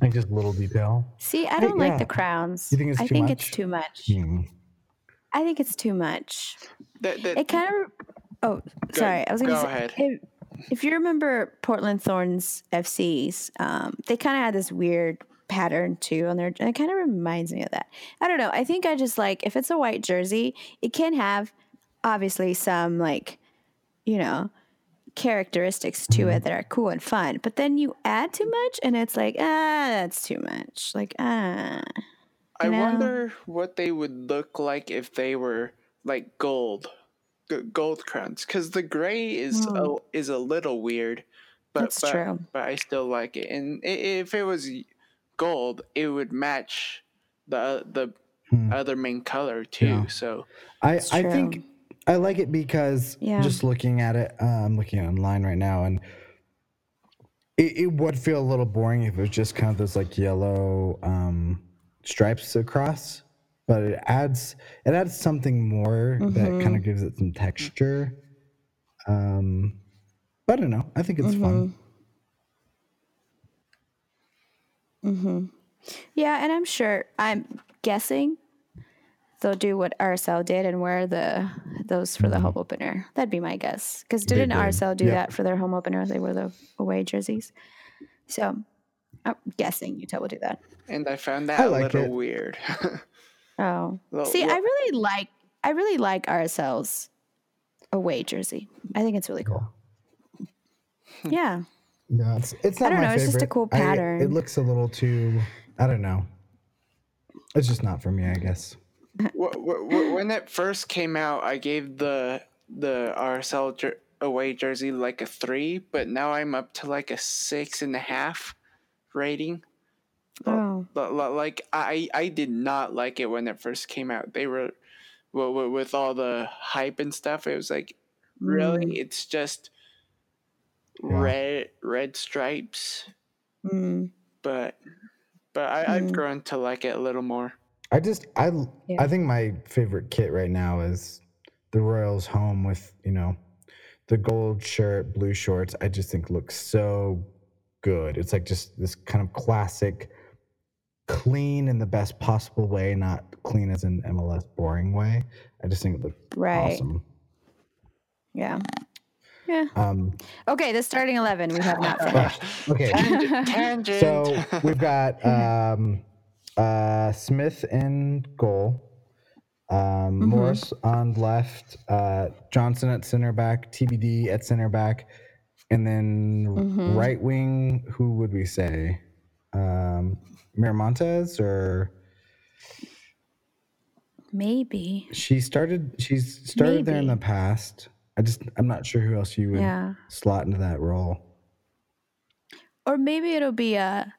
like, just little detail. See, I don't like yeah. the crowns. You think it's I too think much? it's too much. Hmm. I think it's too much. That- that- It kind of. Oh, sorry. I was going to go say. ahead. If, if you remember Portland Thorns FCs, um, they kind of had this weird pattern too on their. And it kind of reminds me of that. I don't know. I think I just like if it's a white jersey, it can have obviously some like, you know, characteristics to it that are cool and fun. But then you add too much, and it's like ah, that's too much. Like ah. I know? wonder what they would look like if they were like gold, g- gold crowns. Because the gray is Hmm. a, is a little weird, but That's but, true. but I still like it. And if it was gold, it would match the the Hmm. other main color too. Yeah. So I, I think I like it because Yeah. just looking at it, uh, I'm looking online right now, and it, it would feel a little boring if it was just kind of those like yellow um, stripes across. But it adds it adds something more that Mm-hmm. kind of gives it some texture. Um, but I don't know. I think it's fun. Yeah, and I'm sure I'm guessing they'll do what RSL did and wear the those for the mm-hmm. home opener. That'd be my guess. Because didn't did. RSL do Yep. that for their home opener? They wore the away jerseys. So I'm guessing Utah will do that. and I found that I a like little it. weird. <laughs> Oh, Well, see, well- I really like I really like RSL's away jersey. I think it's really cool. Hmm. Yeah, Yeah, it's it's not don't my know, it's just a favorite. cool I- pattern. it looks a little too. I don't know. It's just not for me, I guess. Wh- wh- wh- when it first came out, I gave the the RSL jer- away jersey like a three, but now I'm up to like a six and a half rating. Oh. Li- li- Like I I did not like it when it first came out. They were wi- with all the hype and stuff. It was like really, it's just red red stripes, Mm. but but I, I've grown to like it a little more. I just I Yeah. I think my favorite kit right now is the Royals home with you know the gold shirt, blue shorts. I just think looks so good. It's like just this kind of classic, clean in the best possible way, not clean as an MLS boring way. I just think it looks Right. awesome. Yeah. Yeah. Um, Okay, the starting eleven we have not finished. okay, Tangent. so we've got <laughs> um, uh, Smith in goal, um, Morris on left, uh, Johnson at center back, TBD at center back, and then right wing. Who would we say? Um, Miramontes or Maybe. she started? She's started there in the past. I just I'm not sure who else you would Yeah. slot into that role. Or maybe it'll be a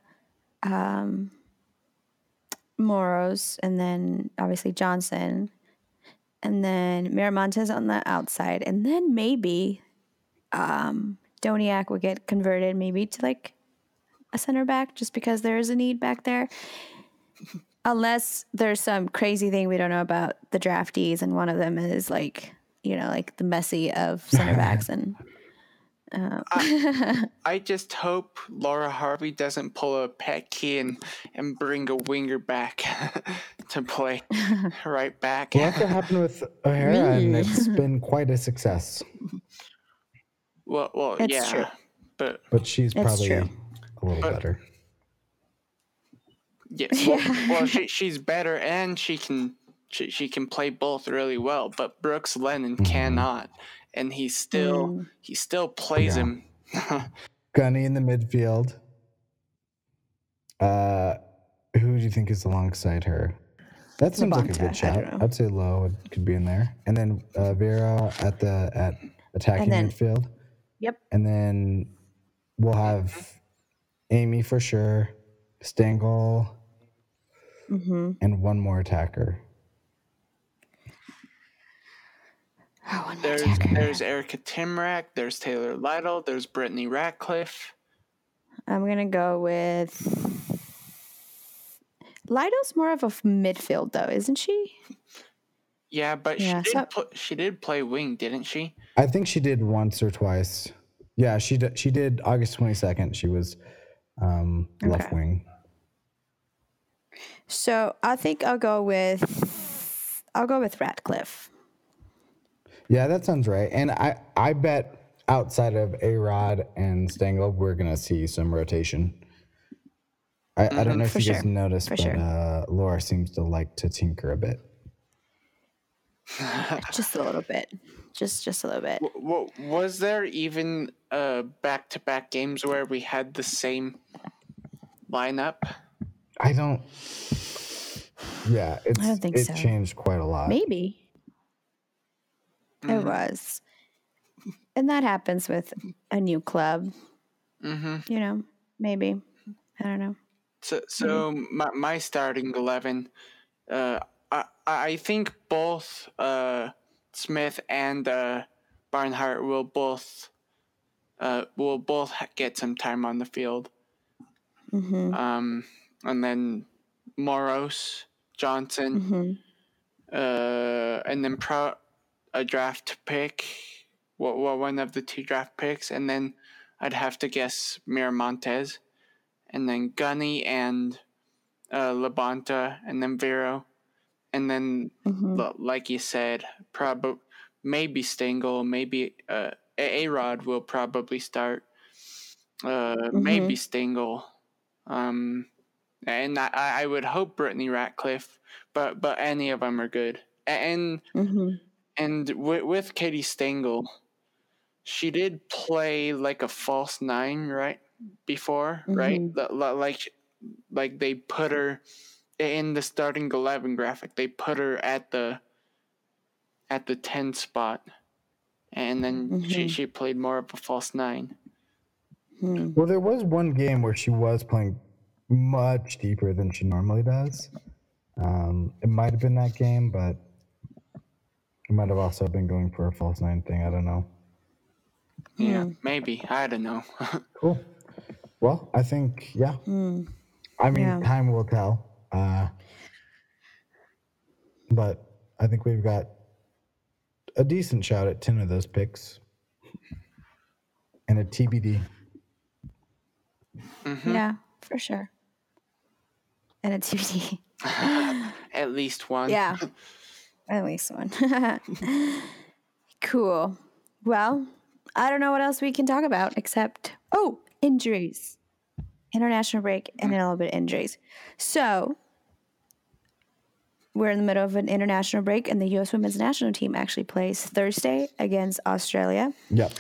um Moros and then obviously Johnson and then Miramontes on the outside and then maybe um Doniak would get converted maybe to like a center back just because there is a need back there. Unless there's some crazy thing we don't know about the draftees and one of them is like, you know, like the Messi of <laughs> center backs and Um, <laughs> I just hope Laura Harvey doesn't pull a Petke and, and bring a winger back <laughs> to play <laughs> right back. Well, that's what happened with O'Hara, and it's been quite a success. Well, well, It's yeah, true. but But she's probably true. a little But- better. yeah, well, well she, she's better and she can she, she can play both really well. But Brooks Lennon mm-hmm. cannot, and he still he still plays Yeah. him. <laughs> Gunny in the midfield. Uh, who do you think is alongside her? That seems like a good don't shout. know. I'd say Lowe would- could be in there, and then uh, Vero at the at attacking then- midfield, Yep. and then we'll have Amy for sure, Stengel, Mm-hmm. and one more attacker. Oh, one more There's attacker. there's Erika Tymrak, there's Taylor Lytle, there's Brittany Ratcliffe. I'm gonna go with Lytle's more of a midfield though, isn't she? Yeah, but Yeah, she so- did pl- she did play wing, didn't she? I think she did once or twice. Yeah, she did. She did August twenty second. She was um, left Okay. wing. So I think I'll go with I'll go with Ratcliffe. Yeah, that sounds right. And I, I bet outside of A Rod and Stengel, we're gonna see some rotation. I, I don't know if For you guys noticed, For but sure. uh, Laura seems to like to tinker a bit. <laughs> Just a little bit. Just just a little bit. W- w- was there even uh back to back games where we had the same lineup? I don't. Yeah, it's don't think it so. changed quite a lot. Maybe. It was. And that happens with a new club. Mm-hmm. You know, maybe. I don't know. So, so my, my starting eleven, uh, I I think both uh, Smith and uh, Barnhart will both uh, will both get some time on the field. Mm-hmm. Um, and then Moros, Johnson, Mm-hmm. uh, and then pro a draft pick, what what one of the two draft picks, and then I'd have to guess Miramontes, and then Gunny and uh, Labonta, and then Vero, and then Mm-hmm. like you said, probably maybe Stengel, maybe uh, A Rod will probably start. Uh, maybe Stengel, um, and I, I would hope Brittany Ratcliffe, but but any of them are good. And Mm-hmm. And with, with Katie Stengel, she did play like a false nine, right? Before, right? Mhm. Li- li- Like like they put her in the starting eleven graphic. They put her at the at the ten spot, and then she Mhm. she played more of a false nine. Mm-hmm. Well, there was one game where she was playing much deeper than she normally does. Um, it might have been that game, but it might have also been going for a false nine thing. I don't know. Yeah, Hmm. maybe I don't know. <laughs> Cool. Well, I think yeah. Mm. I mean, Yeah. time will tell. Uh, but I think we've got a decent shot at ten of those picks, and a TBD. Mhm. Yeah, for sure. And a TBD. <laughs> At least one. Yeah. <laughs> At least one. <laughs> cool. Well, I don't know what else we can talk about except oh, injuries. International break and then a little bit of injuries. So we're in the middle of an international break, and the U.S. women's national team actually plays Thursday against Australia. Yep.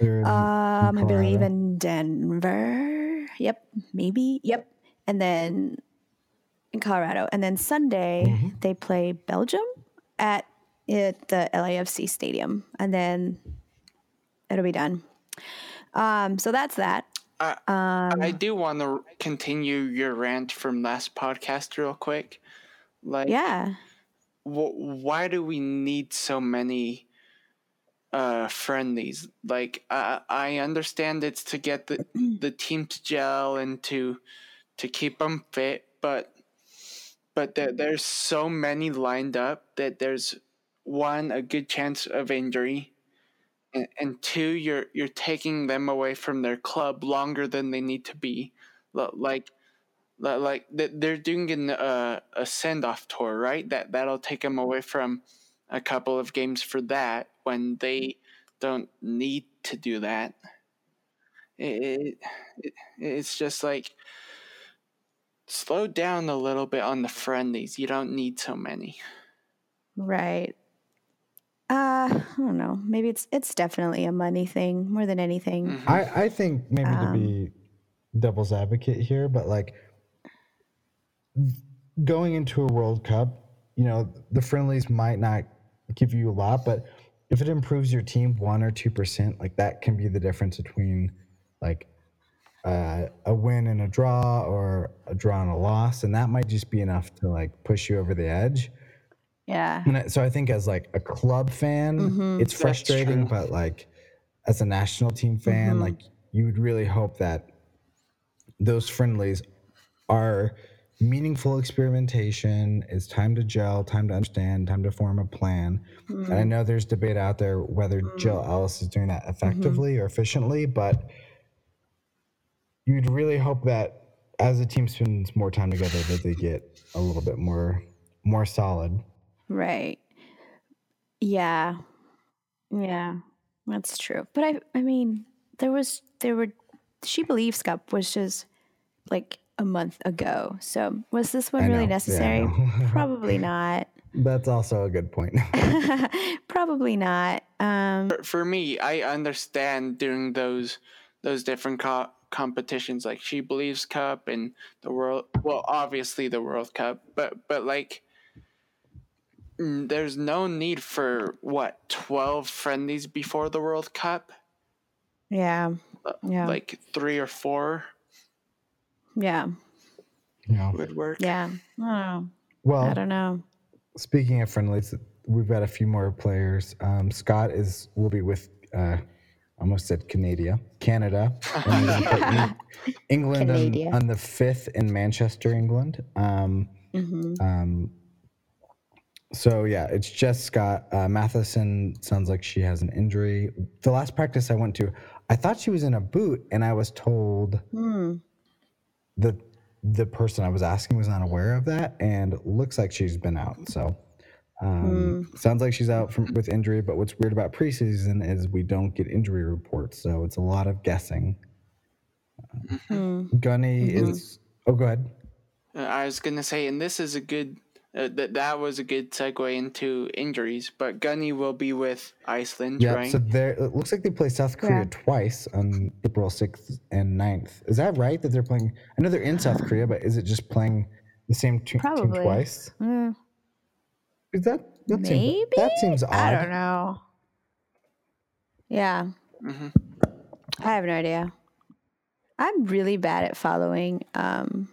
Um, I believe in Denver. Yep, maybe. Yep, and then in Colorado, and then Sunday Mm-hmm. they play Belgium at at the LAFC stadium, and then it'll be done. Um, so that's that. I do want to continue your rant from last podcast real quick. Like, Yeah, wh- why do we need so many uh, friendlies? Like, I I understand it's to get the the team to gel and to to keep them fit, but but there, there's so many lined up that there's one a good chance of injury. And, and two, you're you're taking them away from their club longer than they need to be, like like th- they're doing an, uh, a send off tour, right? That that'll take them away from a couple of games for that when they don't need to do that. It, it it's just like slow down a little bit on the friendlies. You don't need so many. right. Uh, I don't know. Maybe it's it's definitely a money thing more than anything. Mhm. I, I think maybe to Um, be devil's advocate here, but like going into a World Cup, you know, the friendlies might not give you a lot, but if it improves your team one or two percent, like that can be the difference between like uh, a win and a draw or a draw and a loss, and that might just be enough to like push you over the edge. Yeah. And I- so I think as like a club fan, Mhm. it's frustrating, but like as a national team fan, Mhm. like you would really hope that those friendlies are meaningful experimentation. It's time to gel, time to understand, time to form a plan. And I know there's debate out there whether Jill Ellis is doing that effectively or efficiently, but you'd really hope that as a team spends more time together, that they get a little bit more more solid. Right. Yeah. Yeah. That's true. But I I mean, there was there were She Believes Cup was just like a month ago. So was this one I really know. Necessary? know. <laughs> Probably not. That's also a good point. <laughs> Probably not. Um for, for me, I understand doing those those different co- competitions like She Believes Cup and the World. Well, obviously the World Cup, but but like. mm, There's no need for what twelve friendlies before the World Cup, yeah. Uh, Yeah. like three or four. Yeah. Yeah. know. would work. Yeah. Oh, Well, I don't know. Speaking of friendlies, we've got a few more players. Um, Scott is will be with uh, almost said Canada, Canada, and then we've got Eng- England on, on the fifth in Manchester, England. Um, hmm um, so yeah, it's just Scott. Uh, Matheson sounds like she has an injury. The last practice I went to, I thought she was in a boot, and I was told Hmm. that the person I was asking was not aware of that, and looks like she's been out. So um, sounds like she's out from with injury. But what's weird about preseason is we don't get injury reports, so it's a lot of guessing. Hmm. Gunny is. Oh, go ahead. Uh, I was gonna say, and this is a good. Uh, that that was a good segue into injuries, but Gunny will be with Iceland, Yeah, right? so there it looks like they play South Korea Yeah. twice on April 6th and 9th. Is that right that they're playing? I know they're in South Korea, but is it just playing the same tu- team twice? Mm, Is that that maybe seems that seems odd? I don't know. Yeah, hmm I have no idea. I'm really bad at following um,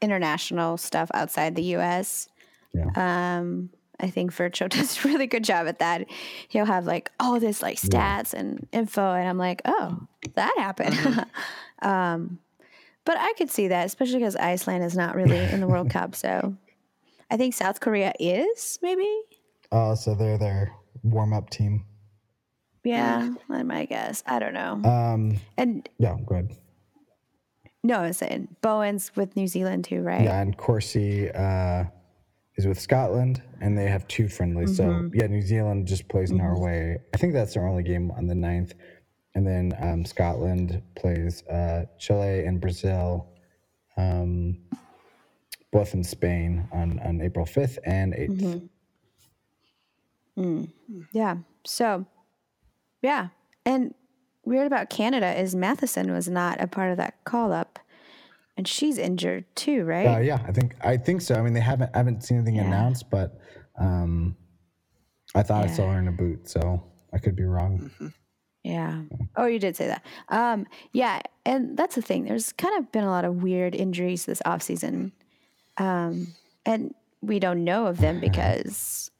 international stuff outside the U.S. Yeah. Um, I think Vircho <laughs> does a really good job at that. He'll have like all this like stats and info, and I'm like, oh, that happened. <laughs> um, but I could see that, especially because Iceland is not really in the World <laughs> Cup. So I think South Korea is maybe. Oh, so they're their warm up team. Yeah, that's my guess. I don't know. Um, and yeah, go ahead. no, I was saying Bowen's with New Zealand too, right? Yeah, and Corsie uh, is with Scotland, and they have two friendlies. So yeah, New Zealand just plays Norway. I think that's their only game on the 9th. and then um, Scotland plays uh, Chile and Brazil, um, both in Spain on on April fifth and 8th Yeah. So, yeah. And weird about Canada is Matheson was not a part of that call up, and she's injured too, right? Uh, yeah, I think I think so. I mean, they haven't I haven't seen anything Yeah. announced, but um, I thought I saw her in a boot, so I could be wrong. Yeah. Oh, you did say that. Um, yeah, and that's the thing. There's kind of been a lot of weird injuries this offseason. Um, and we don't know of them because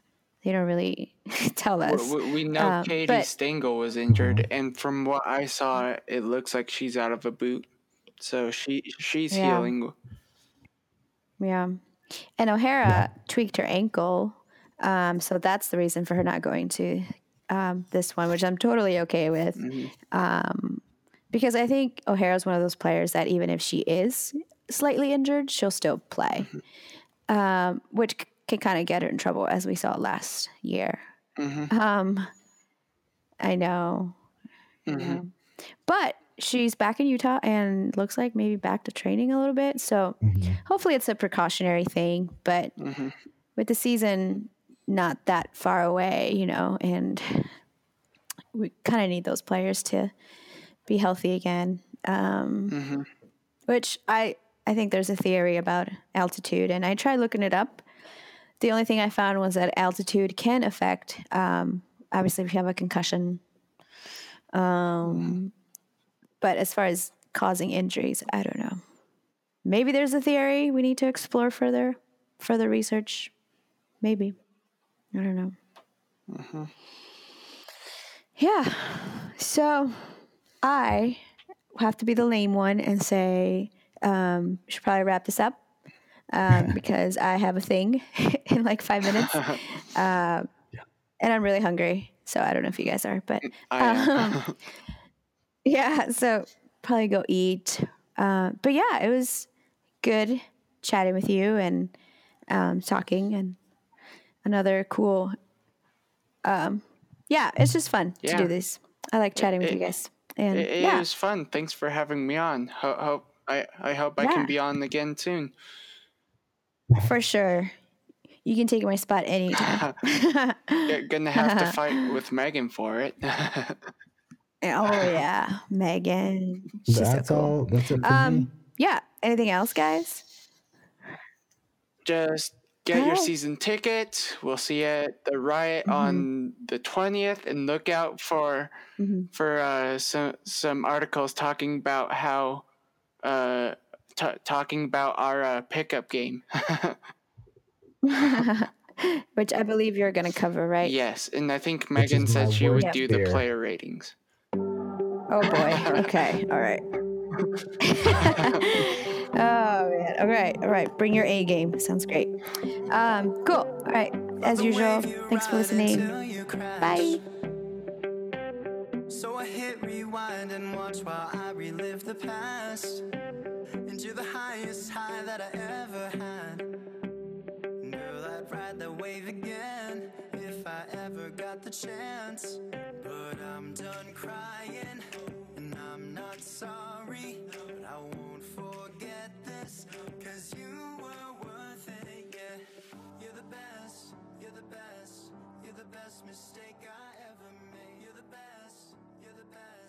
they don't really <laughs> tell us. We, we know Um, Katie but- Stengel was injured, and from what I saw, it looks like she's out of a boot. So she she's Yeah. healing. Yeah. And O'Hara tweaked her ankle. Um, so that's the reason for her not going to um, this one, which I'm totally okay with. Um, because I think O'Hara's one of those players that even if she is slightly injured, she'll still play, um, which c- can kind of get her in trouble, as we saw last year. Um, I know. I know. But she's back in Utah and looks like maybe back to training a little bit. So hopefully it's a precautionary thing. But with the season not that far away, you know, and we kind of need those players to be healthy again. Um, Which I I think there's a theory about altitude, and I tried looking it up. The only thing I found was that altitude can affect, um, obviously, if you have a concussion. Um, but as far as causing injuries, I don't know. Maybe there's a theory we need to explore further, further research. Maybe. I don't know. Yeah. So I have to be the lame one and say, um, should probably wrap this up um, <laughs> because I have a thing <laughs> in like five minutes. <laughs> Uh, And I'm really hungry. So I don't know if you guys are, but um, yeah, so probably go eat. Uh, but yeah, it was good chatting with you and um, talking and another cool. Um, yeah, it's just fun to do this. I like chatting with you guys. And It, it yeah, was fun. Thanks for having me on. Ho- hope I I hope I can be on again soon. for sure. You can take my spot anytime. <laughs> You're gonna have to <laughs> fight with Megan for it. <laughs> oh yeah, Megan. She's That's so cool. all. That's it for me. Um, yeah. Anything else, guys? Just get your season ticket. We'll see you at the riot Mm-hmm. on the twentieth, and look out for Mhm. for uh, some some articles talking about how uh, t- talking about our uh, pickup game. <laughs> <laughs> Which I believe you're going to cover, right? yes, and I think Megan said she would worst do the player ratings. Oh boy. <laughs> Okay. All right. oh man. All right. All right. Bring your A game. Sounds great. Um, cool. All right. As usual, thanks for listening. Bye. So I hit rewind and watch while I relive the past into the highest high that I ever had. Girl, I'd ride that wave again if I ever got the chance. But I'm done crying and I'm not sorry. But I won't forget this, cause you were worth it, yeah. You're the best, you're the best, you're the best mistake I ever made back.